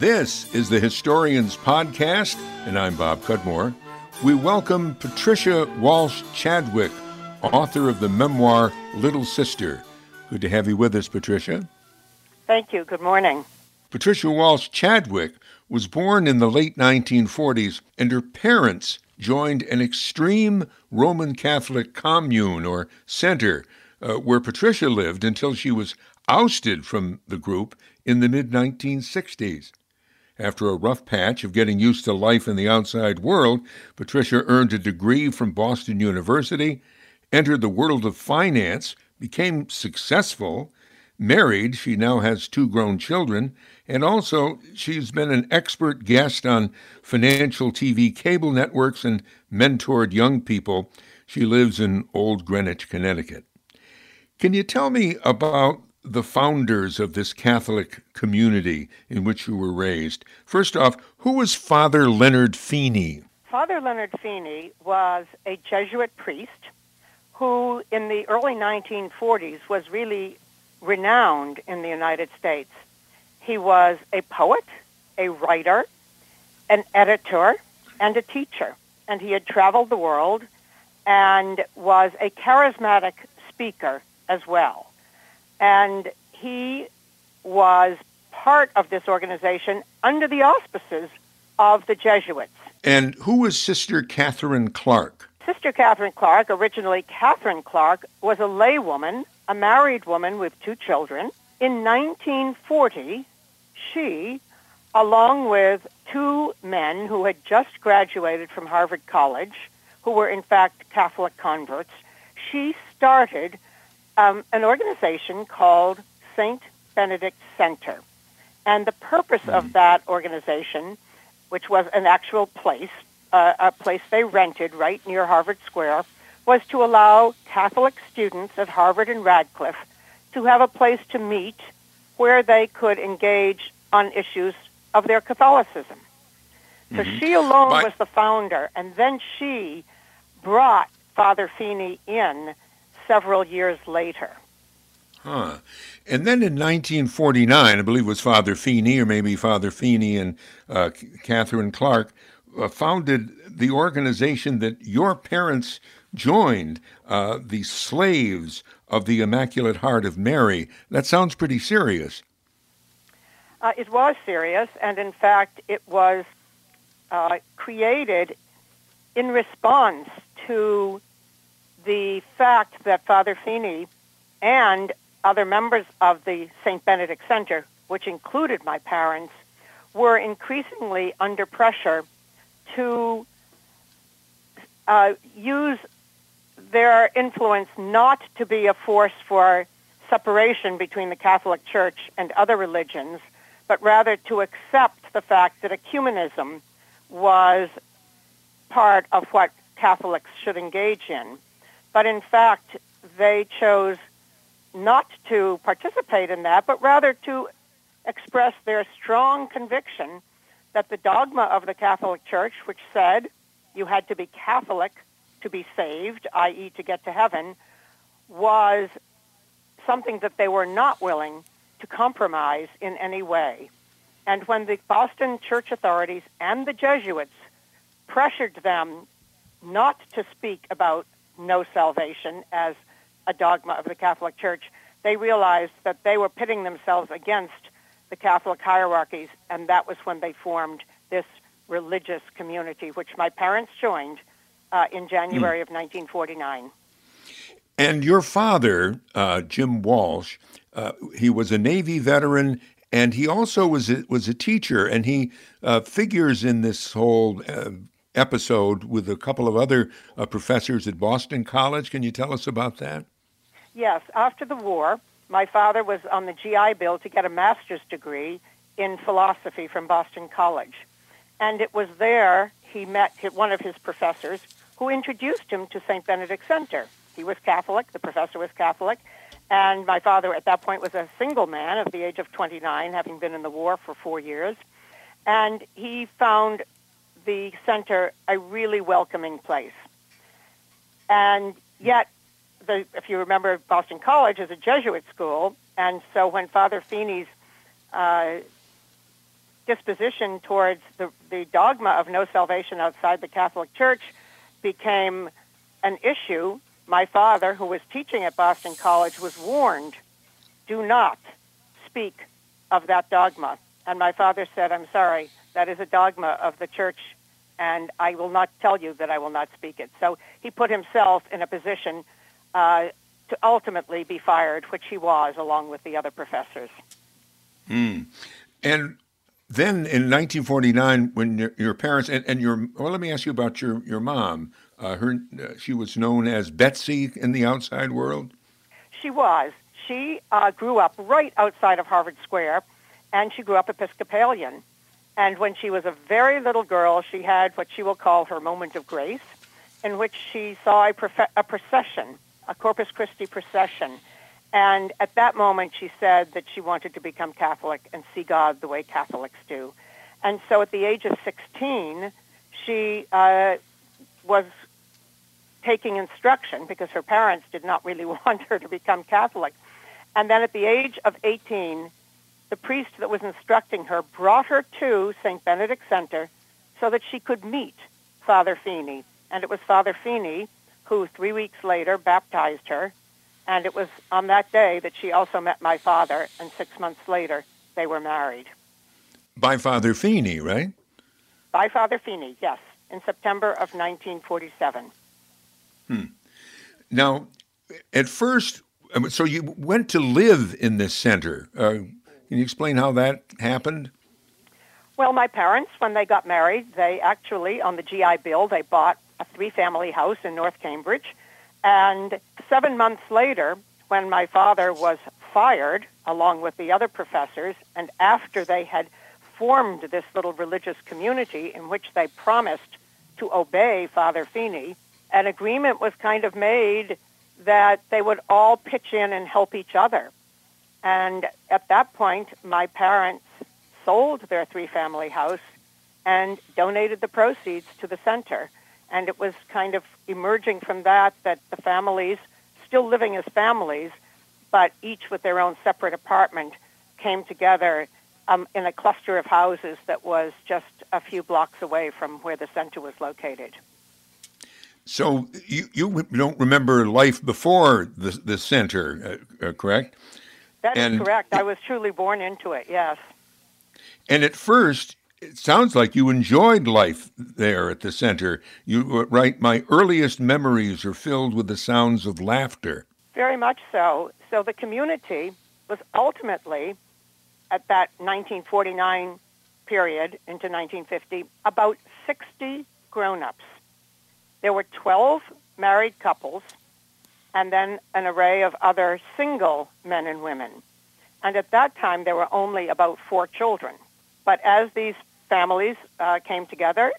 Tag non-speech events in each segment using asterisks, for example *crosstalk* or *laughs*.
This is the Historians Podcast, and I'm Bob Cudmore. We welcome Patricia Walsh Chadwick, author of the memoir Little Sister. Good to have you with us, Patricia. Thank you. Good morning. Patricia Walsh Chadwick was born in the late 1940s, and her parents joined an extreme Roman Catholic commune or center uh, where Patricia lived until she was ousted from the group in the mid 1960s. After a rough patch of getting used to life in the outside world, Patricia earned a degree from Boston University, entered the world of finance, became successful, married, she now has two grown children, and also she's been an expert guest on financial TV cable networks and mentored young people. She lives in Old Greenwich, Connecticut. Can you tell me about the founders of this Catholic community in which you were raised. First off, who was Father Leonard Feeney? Father Leonard Feeney was a Jesuit priest who, in the early 1940s, was really renowned in the United States. He was a poet, a writer, an editor, and a teacher. And he had traveled the world and was a charismatic speaker as well. And he was part of this organization under the auspices of the Jesuits. And who was Sister Catherine Clarke? Sister Catherine Clarke, originally Catherine Clarke, was a laywoman, a married woman with two children. In 1940, she, along with two men who had just graduated from Harvard College, who were in fact Catholic converts, she started um, an organization called St. Benedict Center. And the purpose mm-hmm. of that organization, which was an actual place, uh, a place they rented right near Harvard Square, was to allow Catholic students at Harvard and Radcliffe to have a place to meet where they could engage on issues of their Catholicism. So mm-hmm. she alone but- was the founder, and then she brought Father Feeney in several years later. Huh. And then in 1949, I believe it was Father Feeney, or maybe Father Feeney and uh, Catherine Clarke, uh, founded the organization that your parents joined, uh, the Slaves of the Immaculate Heart of Mary. That sounds pretty serious. Uh, it was serious, and in fact, it was uh, created in response to the fact that Father Feeney and other members of the St. Benedict Center, which included my parents, were increasingly under pressure to uh, use their influence not to be a force for separation between the Catholic Church and other religions, but rather to accept the fact that ecumenism was part of what Catholics should engage in. But in fact, they chose not to participate in that, but rather to express their strong conviction that the dogma of the Catholic Church, which said you had to be Catholic to be saved, i.e., to get to heaven, was something that they were not willing to compromise in any way. And when the Boston church authorities and the Jesuits pressured them not to speak about no salvation as a dogma of the Catholic Church, they realized that they were pitting themselves against the Catholic hierarchies, and that was when they formed this religious community, which my parents joined uh, in January mm. of 1949. And your father, uh, Jim Walsh, uh, he was a Navy veteran, and he also was a, was a teacher, and he uh, figures in this whole uh, episode with a couple of other uh, professors at Boston College. Can you tell us about that? Yes. After the war, my father was on the GI Bill to get a master's degree in philosophy from Boston College. And it was there he met one of his professors who introduced him to St. Benedict Center. He was Catholic, the professor was Catholic, and my father at that point was a single man of the age of 29, having been in the war for four years. And he found the center a really welcoming place. And yet, the, if you remember, Boston College is a Jesuit school, and so when Father Feeney's uh, disposition towards the, the dogma of no salvation outside the Catholic Church became an issue, my father, who was teaching at Boston College, was warned do not speak of that dogma. And my father said, I'm sorry, that is a dogma of the church, and I will not tell you that I will not speak it. So he put himself in a position uh, to ultimately be fired, which he was, along with the other professors. Hmm. And then in 1949, when your, your parents and, and, your well, let me ask you about your your mom. Uh, her uh, she was known as Betsy in the outside world. She was. She uh, grew up right outside of Harvard Square, and she grew up Episcopalian. And when she was a very little girl, she had what she will call her moment of grace, in which she saw a, profe- a procession, a Corpus Christi procession and at that moment, she said that she wanted to become Catholic and see God the way Catholics do. And so at the age of 16, she uh, was taking instruction because her parents did not really *laughs* want her to become Catholic. And then at the age of 18, the priest that was instructing her brought her to St. Benedict Center so that she could meet Father Feeney. And it was Father Feeney who, three weeks later, baptized her and it was on that day that she also met my father, and six months later, they were married. By Father Feeney, right? By Father Feeney, yes, in September of 1947. Hmm. Now, at first, um, so you went to live in this center. Uh, can you explain how that happened? Well, my parents, when they got married, they actually, on the GI Bill, they bought a three family house in North Cambridge and seven months later, when my father was fired, along with the other professors, and after they had formed this little religious community in which they promised to obey Father Feeney, an agreement was kind of made that they would all pitch in and help each other. And at that point, my parents sold their three family house and donated the proceeds to the center. And it was kind of emerging from that that the families, still living as families, but each with their own separate apartment, came together um, in a cluster of houses that was just a few blocks away from where the center was located. So you, you don't remember life before the, the center, uh, uh, correct? That and is correct. I was truly born into it, yes. And at first, it sounds like you enjoyed life there at the center. You write, My earliest memories are filled with the sounds of laughter. Very much so. So the community was ultimately, at that 1949 period into 1950, about 60 grown ups. There were 12 married couples and then an array of other single men and women. And at that time, there were only about four children. But as these families uh, came together.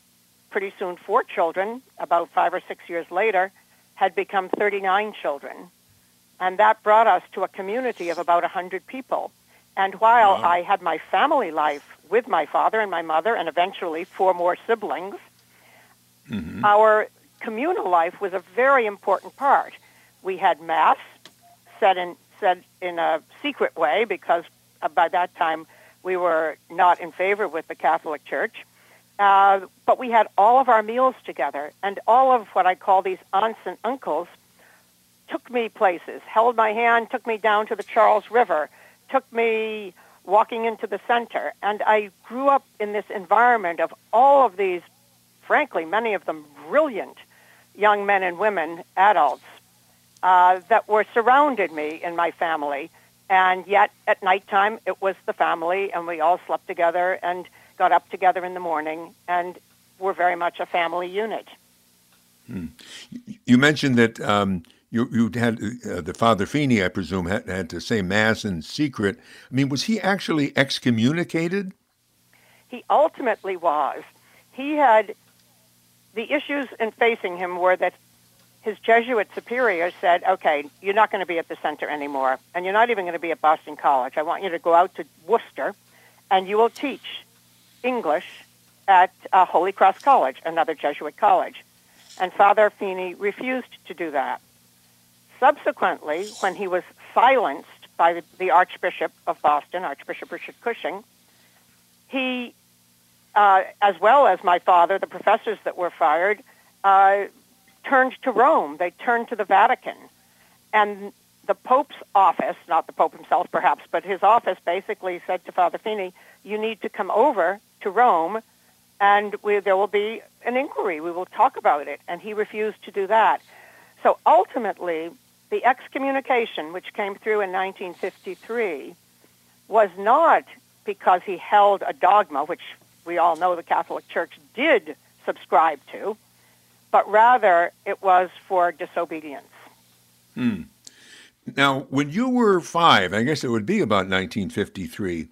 Pretty soon, four children, about five or six years later, had become 39 children. And that brought us to a community of about 100 people. And while wow. I had my family life with my father and my mother, and eventually four more siblings, mm-hmm. our communal life was a very important part. We had mass said in said in a secret way because uh, by that time we were not in favor with the Catholic Church. Uh, but we had all of our meals together, and all of what I call these aunts and uncles took me places, held my hand, took me down to the Charles River, took me walking into the center. And I grew up in this environment of all of these, frankly, many of them brilliant young men and women, adults, uh, that were surrounded me in my family and yet at nighttime, it was the family, and we all slept together and got up together in the morning, and we're very much a family unit. Hmm. You mentioned that um, you, you had uh, the Father Feeney, I presume, had, had to say Mass in secret. I mean, was he actually excommunicated? He ultimately was. He had the issues in facing him were that his Jesuit superior said, okay, you're not going to be at the center anymore, and you're not even going to be at Boston College. I want you to go out to Worcester, and you will teach English at uh, Holy Cross College, another Jesuit college. And Father Feeney refused to do that. Subsequently, when he was silenced by the, Archbishop of Boston, Archbishop Richard Cushing, he, uh, as well as my father, the professors that were fired, uh, turned to Rome. They turned to the Vatican. And the Pope's office, not the Pope himself perhaps, but his office basically said to Father Feeney, you need to come over to Rome and we, there will be an inquiry. We will talk about it. And he refused to do that. So ultimately, the excommunication, which came through in 1953, was not because he held a dogma, which we all know the Catholic Church did subscribe to, but rather it was for disobedience. Hmm. Now, when you were five, I guess it would be about 1953,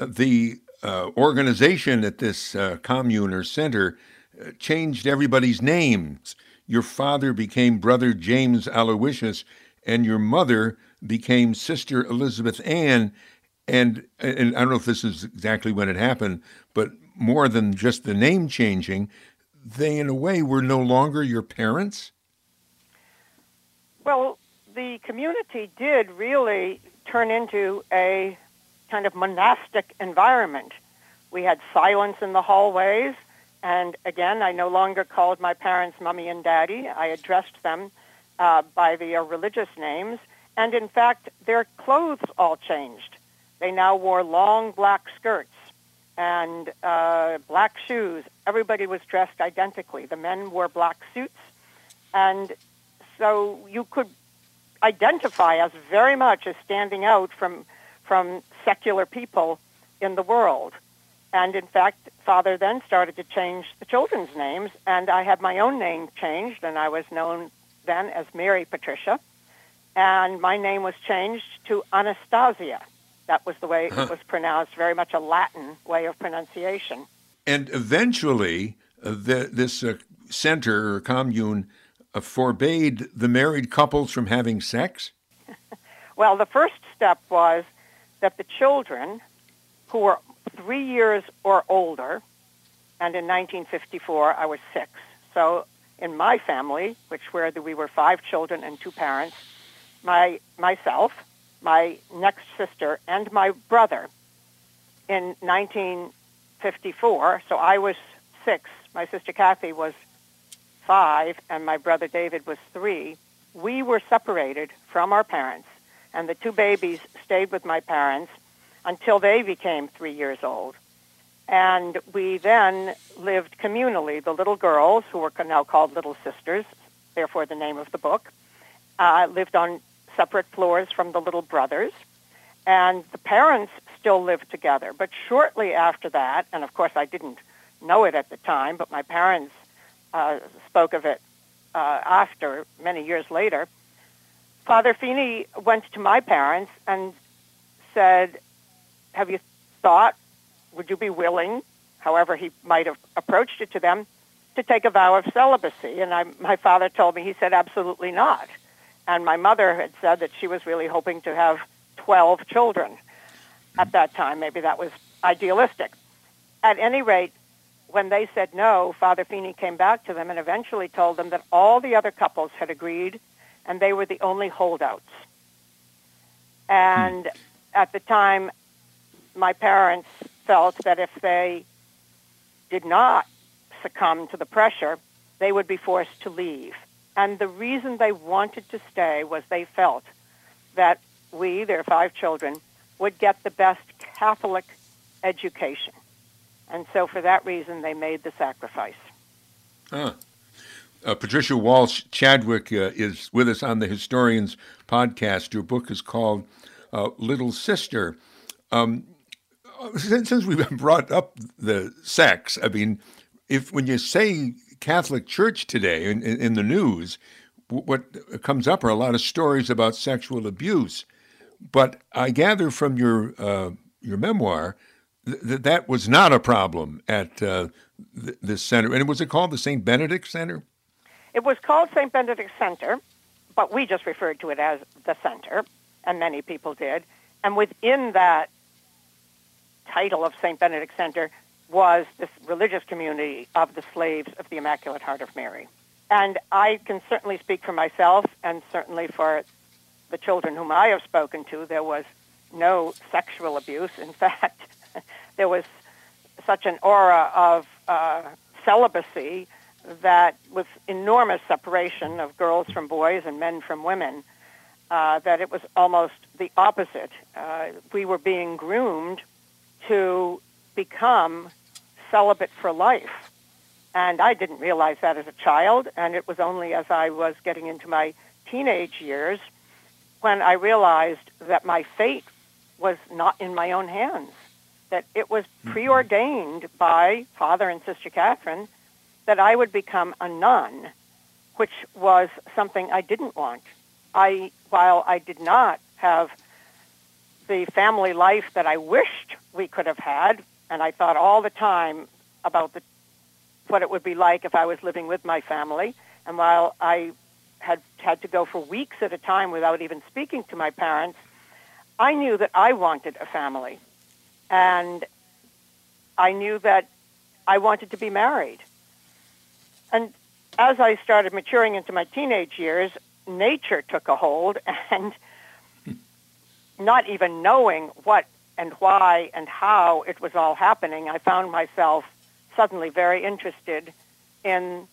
the uh, organization at this uh, commune or center uh, changed everybody's names. Your father became Brother James Aloysius, and your mother became Sister Elizabeth Ann. And, and I don't know if this is exactly when it happened, but more than just the name changing, they, in a way, were no longer your parents? Well, the community did really turn into a kind of monastic environment. We had silence in the hallways, and again, I no longer called my parents mummy and daddy. I addressed them uh, by their religious names, and in fact, their clothes all changed. They now wore long black skirts and uh, black shoes. Everybody was dressed identically. The men wore black suits, and so you could identify us very much as standing out from from secular people in the world. And in fact, father then started to change the children's names, and I had my own name changed, and I was known then as Mary Patricia, and my name was changed to Anastasia. That was the way huh. it was pronounced, very much a Latin way of pronunciation. And eventually, uh, the, this uh, center or commune uh, forbade the married couples from having sex? *laughs* well, the first step was that the children who were three years or older, and in 1954 I was six. So in my family, which where we were five children and two parents, my myself, my next sister, and my brother in 1954. So I was six. My sister Kathy was five, and my brother David was three. We were separated from our parents, and the two babies stayed with my parents until they became three years old. And we then lived communally. The little girls, who were now called Little Sisters, therefore the name of the book, uh, lived on separate floors from the little brothers. And the parents still lived together. But shortly after that, and of course I didn't know it at the time, but my parents uh, spoke of it uh, after, many years later, Father Feeney went to my parents and said, have you thought, would you be willing, however he might have approached it to them, to take a vow of celibacy? And I, my father told me, he said, absolutely not. And my mother had said that she was really hoping to have 12 children at that time. Maybe that was idealistic. At any rate, when they said no, Father Feeney came back to them and eventually told them that all the other couples had agreed and they were the only holdouts. And at the time, my parents felt that if they did not succumb to the pressure, they would be forced to leave. And the reason they wanted to stay was they felt that we, their five children, would get the best Catholic education. And so for that reason, they made the sacrifice. Uh, Patricia Walsh Chadwick uh, is with us on the Historians podcast. Your book is called uh, Little Sister. Um, since, since we've brought up the sex, I mean, if when you say Catholic Church today in, in, in the news, what comes up are a lot of stories about sexual abuse. But I gather from your uh, your memoir that that was not a problem at uh, th- this center. And was it called the St. Benedict Center? It was called St. Benedict Center, but we just referred to it as the center, and many people did. And within that title of St. Benedict Center was this religious community of the slaves of the Immaculate Heart of Mary. And I can certainly speak for myself and certainly for the children whom I have spoken to. There was no sexual abuse. In *laughs* fact, there was such an aura of uh, celibacy that with enormous separation of girls from boys and men from women, uh, that it was almost the opposite. Uh, we were being groomed to become celibate for life. And I didn't realize that as a child, and it was only as I was getting into my teenage years when I realized that my fate was not in my own hands, that it was mm-hmm. preordained by Father and Sister Catherine that I would become a nun, which was something I didn't want. I, while I did not have the family life that I wished we could have had, and I thought all the time about the, what it would be like if I was living with my family, and while I had had to go for weeks at a time without even speaking to my parents, I knew that I wanted a family. And I knew that I wanted to be married. And as I started maturing into my teenage years, nature took a hold, *laughs* and not even knowing what and why and how it was all happening, I found myself suddenly very interested in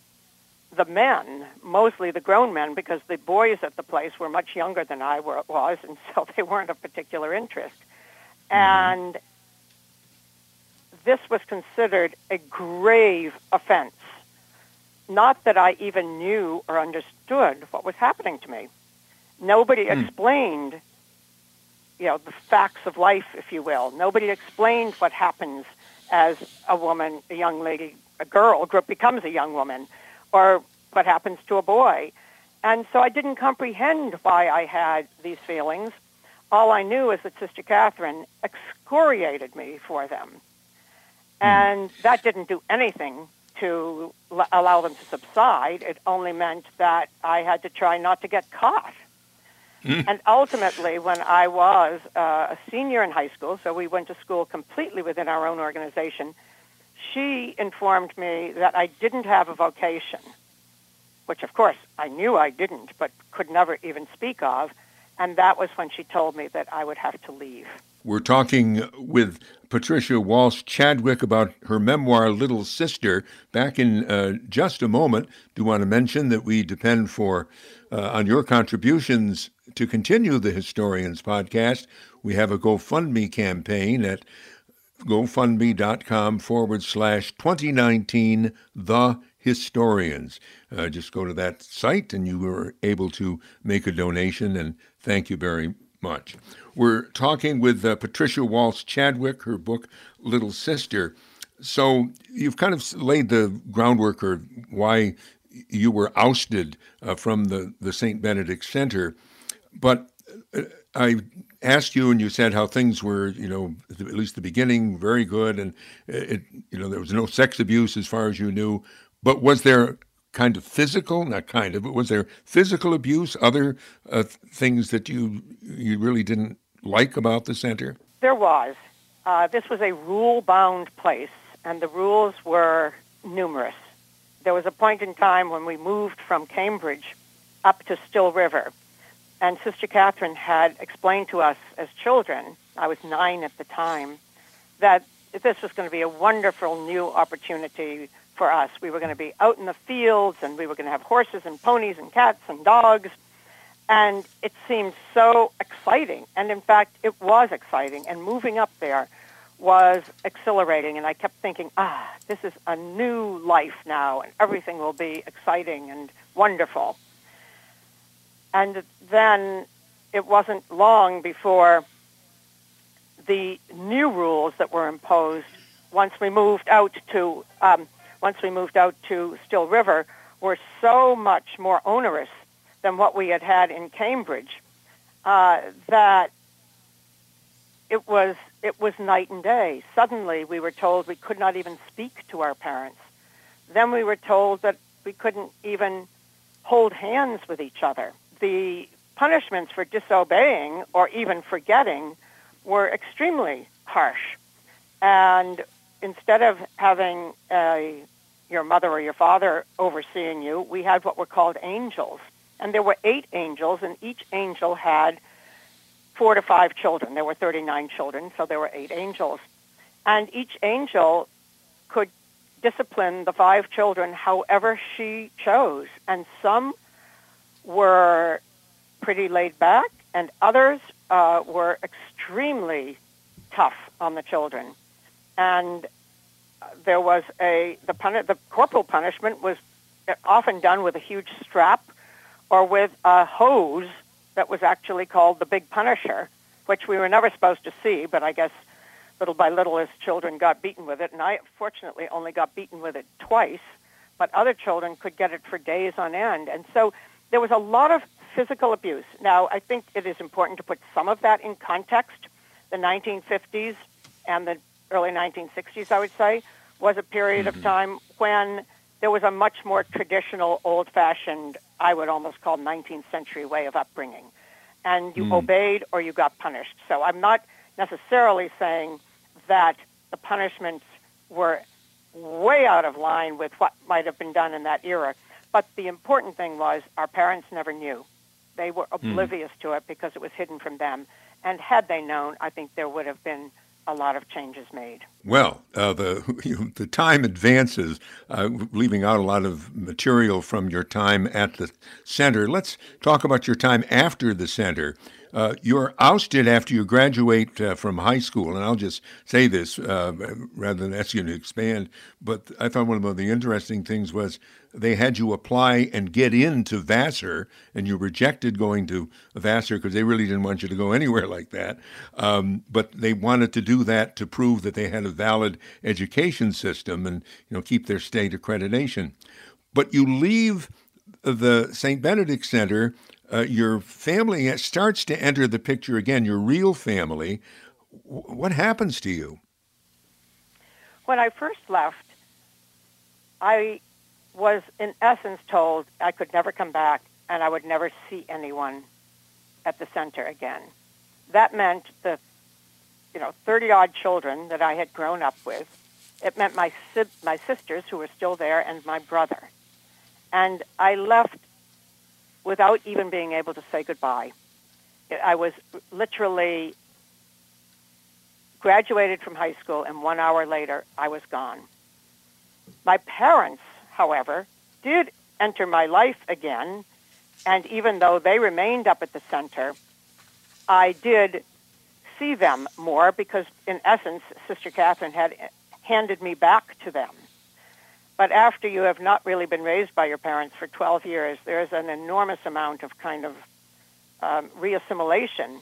the men, mostly the grown men, because the boys at the place were much younger than I were, was, and *laughs* so they weren't of particular interest. Mm-hmm. And this was considered a grave offense. Not that I even knew or understood what was happening to me. Nobody mm. explained, you know, the facts of life, if you will. Nobody explained what happens as a woman, a young lady, a girl becomes a young woman or what happens to a boy. And so I didn't comprehend why I had these feelings. All I knew is that Sister Catherine excoriated me for them. Hmm. And that didn't do anything to l- allow them to subside. It only meant that I had to try not to get caught. Mm. And ultimately, when I was uh, a senior in high school, so we went to school completely within our own organization, she informed me that I didn't have a vocation, which of course I knew I didn't, but could never even speak of. And that was when she told me that I would have to leave. We're talking with Patricia Walsh Chadwick about her memoir, Little Sister. Back in uh, just a moment, do want to mention that we depend for uh, on your contributions to continue the Historians podcast. We have a GoFundMe campaign at gofundme.com forward slash 2019 The Historians. Uh, just go to that site and you were able to make a donation, and thank you very much. We're talking with uh, Patricia Walsh Chadwick, her book Little Sister. So you've kind of laid the groundwork or why you were ousted uh, from the, the St. Benedict Center. But uh, I asked you, and you said how things were, you know, at least the beginning, very good, and it, you know, there was no sex abuse as far as you knew. But was there kind of physical, not kind of, but was there physical abuse, other uh, things that you you really didn't like about the center? There was. Uh, this was a rule-bound place, and the rules were numerous. There was a point in time when we moved from Cambridge up to Still River and Sister Catherine had explained to us as children, I was nine at the time, that this was going to be a wonderful new opportunity for us. We were going to be out in the fields and we were going to have horses and ponies and cats and dogs. And it seemed so exciting. And in fact, it was exciting. And moving up there was exhilarating. And I kept thinking, ah, this is a new life now and everything will be exciting and wonderful. And then it wasn't long before the new rules that were imposed once we moved out to um, once we moved out to Still River were so much more onerous than what we had had in Cambridge uh, that it was it was night and day. Suddenly, we were told we could not even speak to our parents. Then we were told that we couldn't even hold hands with each other the punishments for disobeying or even forgetting were extremely harsh. And instead of having a, your mother or your father overseeing you, we had what were called angels. And there were eight angels, and each angel had four to five children. There were 39 children, so there were eight angels. And each angel could discipline the five children however she chose. And some were pretty laid back, and others uh, were extremely tough on the children. And there was a the puni- the corporal punishment was often done with a huge strap or with a hose that was actually called the Big Punisher, which we were never supposed to see, but I guess little by little as children got beaten with it, and I fortunately only got beaten with it twice, but other children could get it for days on end. And so there was a lot of physical abuse. Now, I think it is important to put some of that in context. The 1950s and the early 1960s, I would say, was a period mm-hmm. of time when there was a much more traditional, old fashioned, I would almost call 19th century way of upbringing. And you mm. obeyed or you got punished. So I'm not necessarily saying that the punishments were way out of line with what might have been done in that era. But the important thing was our parents never knew. They were hmm. oblivious mm. to it because it was hidden from them. And had they known, I think there would have been a lot of changes made. Well, uh, the you *laughs* know, the time advances, uh, leaving out a lot of material from your time at the center. Let's talk about your time after the center. Uh, you're ousted after you graduate uh, from high school, and I'll just say this uh, rather than ask you to expand. But I thought one of the interesting things was they had you apply and get into Vassar, and you rejected going to Vassar because they really didn't want you to go *laughs* anywhere like that. Um, but they wanted to do that to prove that they had a valid education system and you know keep their state accreditation. But you leave the St. Benedict Center uh, your family starts to enter the picture again, your real family. W- what happens to you? When I first left, I was in essence told I could never come back and I would never see anyone at the center again. That meant the, you know, 30 odd children that I had grown up with. It meant my my sisters who were still there and my brother. And I left without even being able to say goodbye. I was literally graduated from high school, and one hour later, I was gone. My parents, however, did enter my life again, and even though they remained up at the center, I did see them more because, in essence, Sister Catherine had handed me back to them. But after you have not really been raised by your parents for 12 years, there's an enormous amount of kind of um, reassimilation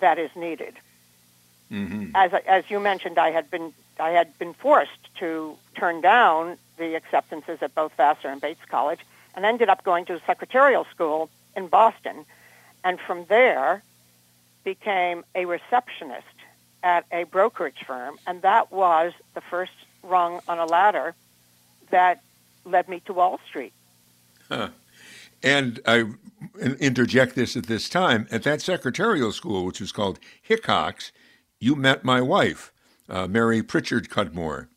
that is needed. Mm-hmm. As, as you mentioned, I had been I had been forced to turn down the acceptances at both Vassar and Bates College, and ended up going to a secretarial school in Boston, and from there became a receptionist at a brokerage firm, and that was the first rung on a ladder that led me to Wall Street. Huh. And I interject this at this time. At that secretarial school, which was called Hickox, you met my wife, uh, Mary Pritchard Cudmore.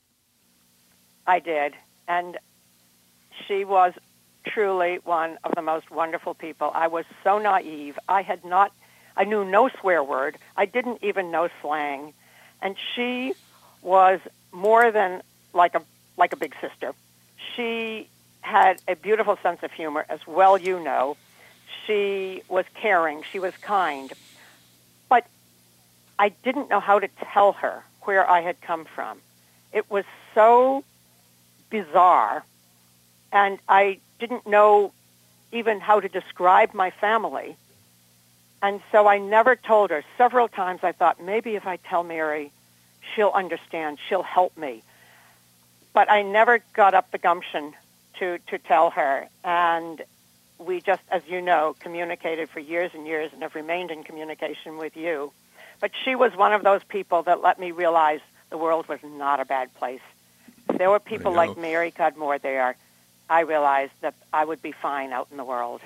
I did. And she was truly one of the most wonderful people. I was so naive. I had not, I knew no swear word. I didn't even know slang. And she was more than like a like a big sister. She had a beautiful sense of humor, as well you know. She was caring. She was kind. But I didn't know how to tell her where I had come from. It was so bizarre, and I didn't know even how to describe my family. And so I never told her. Several times I thought, maybe if I tell Mary, she'll understand, she'll help me but I never got up the gumption to, to tell her. And we just, as you know, communicated for years and years and have remained in communication with you. But she was one of those people that let me realize the world was not a bad place. If there were people like Mary Cudmore there, I realized that I would be fine out in the world.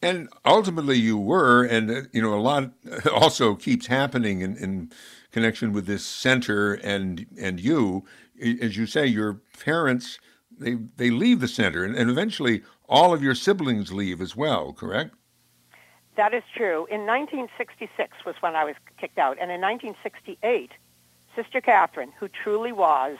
And ultimately, you were, and uh, you know, a lot *laughs* also keeps happening in, in connection with this center and and you as you say, your parents they they leave the center, and, and eventually all of your siblings leave as well. Correct? That is true. In 1966 was when I was kicked out, and in 1968, Sister Catherine, who truly was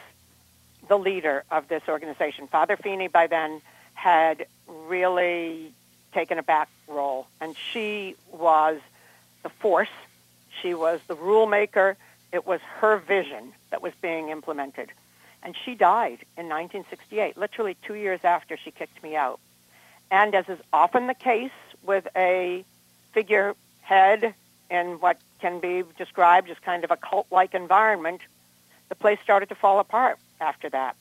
the leader of this organization. Father Feeney by then had really taken a back role, and she was the force. She was the rule maker. It was her vision that was being implemented. And she died in 1968, literally two years after she kicked me out. And as is often the case with a figurehead in what can be described as kind of a cult like environment, the place started to fall apart after that.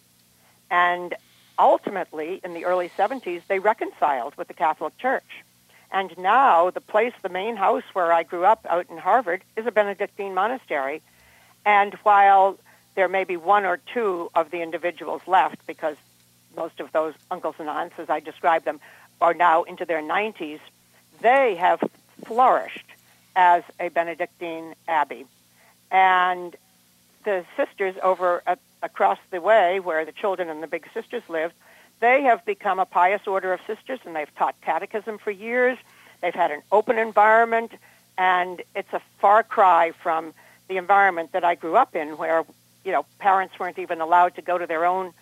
And ultimately, in the early 70s, they reconciled with the Catholic Church. And now, the place, the main house where I grew up out in Harvard, is a Benedictine monastery. And while there may be one or two of the individuals left, because most of those uncles and aunts, as I described them, are now into their 90s, they have flourished as a Benedictine abbey. And the sisters over across the way, where the children and the big sisters lived, they have become a pious order of sisters, and they've taught catechism for years. They've had an open environment, and it's a far cry from the environment that I grew up in, where you know parents weren't even allowed to go to their own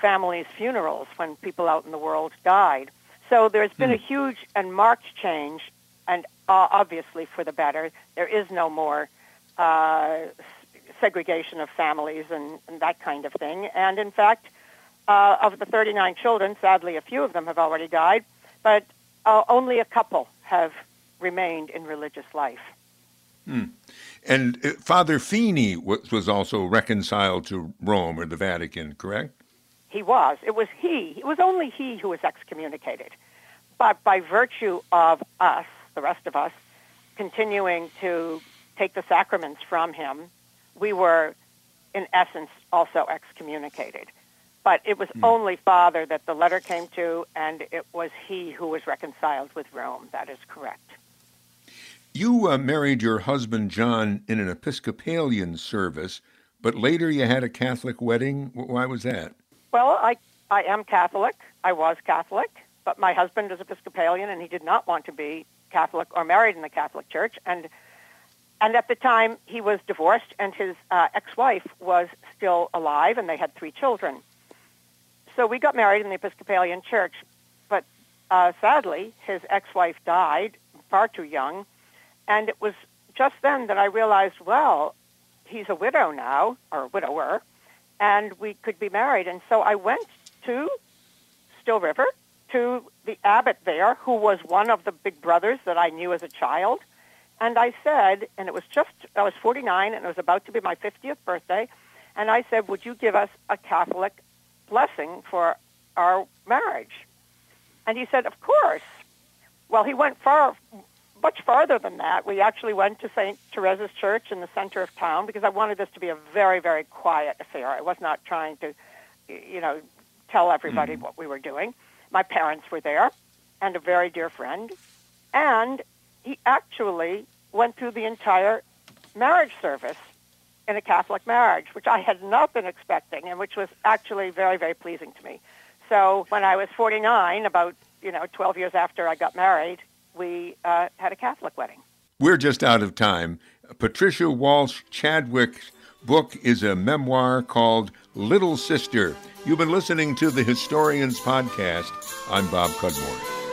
families' funerals when people out in the world died. So there's been a hmm. huge and marked change, and uh, obviously for the better. There is no more uh, segregation of families and, and, that kind of thing. And in fact, uh, of the 39 children, sadly, a few of them have already died, but uh, only a couple have remained in religious life. Hmm. And uh, Father Feeney was, was also reconciled to Rome or the Vatican, correct? He was. It was he. It was only he who was excommunicated. But by virtue of us, the rest of us, continuing to take the sacraments from him, we were, in essence, also excommunicated. But it was mm. only Father that the letter came to, and it was he who was reconciled with Rome. That is correct. You uh, married your husband John in an Episcopalian service, but later you had a Catholic wedding. Why was that? Well, I, I am Catholic. I was Catholic, but my husband is Episcopalian, and he did not want to be Catholic or married in the Catholic Church. And and at the time, he was divorced, and his uh, ex-wife was still alive, and they had three children. So we got married in the Episcopalian Church, but uh, sadly, his ex-wife died far too young, and it was just then that I realized, well, he's a widow now, or a widower, and we could be married. And so I went to Still River to the abbot there, who was one of the big brothers that I knew as a child. And I said, and it was just, I was 49 and it was about to be my 50th birthday. And I said, Would you give us a Catholic blessing for our marriage? And he said, Of course. Well, he went far, much farther than that. We actually went to St. Teresa's Church in the center of town because I wanted this to be a very, very quiet affair. I was not trying to, you know, tell everybody mm what we were doing. My parents were there and a very dear friend. And he actually went through the entire marriage service in a Catholic marriage, which I had not been expecting and which was actually very, very pleasing to me. So when I was 49, about, you know, 12 years after I got married, we uh, had a Catholic wedding. We're just out of time. Patricia Walsh Chadwick's book is a memoir called Little Sister. You've been listening to the Historians Podcast. I'm Bob Cudmore.